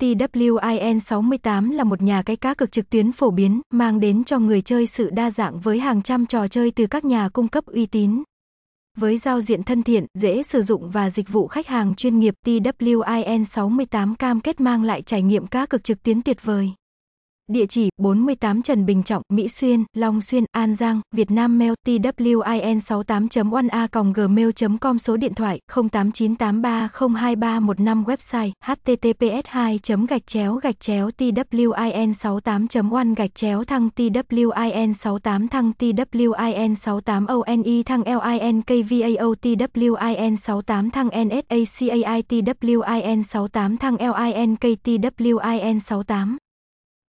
TWIN 68 là một nhà cái cá cược trực tuyến phổ biến, mang đến cho người chơi sự đa dạng với hàng trăm trò chơi từ các nhà cung cấp uy tín. Với giao diện thân thiện, dễ sử dụng và dịch vụ khách hàng chuyên nghiệp, TWIN 68 cam kết mang lại trải nghiệm cá cược trực tuyến tuyệt vời. Địa chỉ 48 Trần Bình Trọng, Mỹ Xuyên, Long Xuyên, An Giang, Việt Nam Mail twin68.1a.gmail.com Số điện thoại 0898302315 Website https 2 gạch chéo gạch chéo twin68.1 gạch chéo thăng twin68 thăng twin68 one thăng linkvao twin68 thăng nsacai twin68 thăng link twin68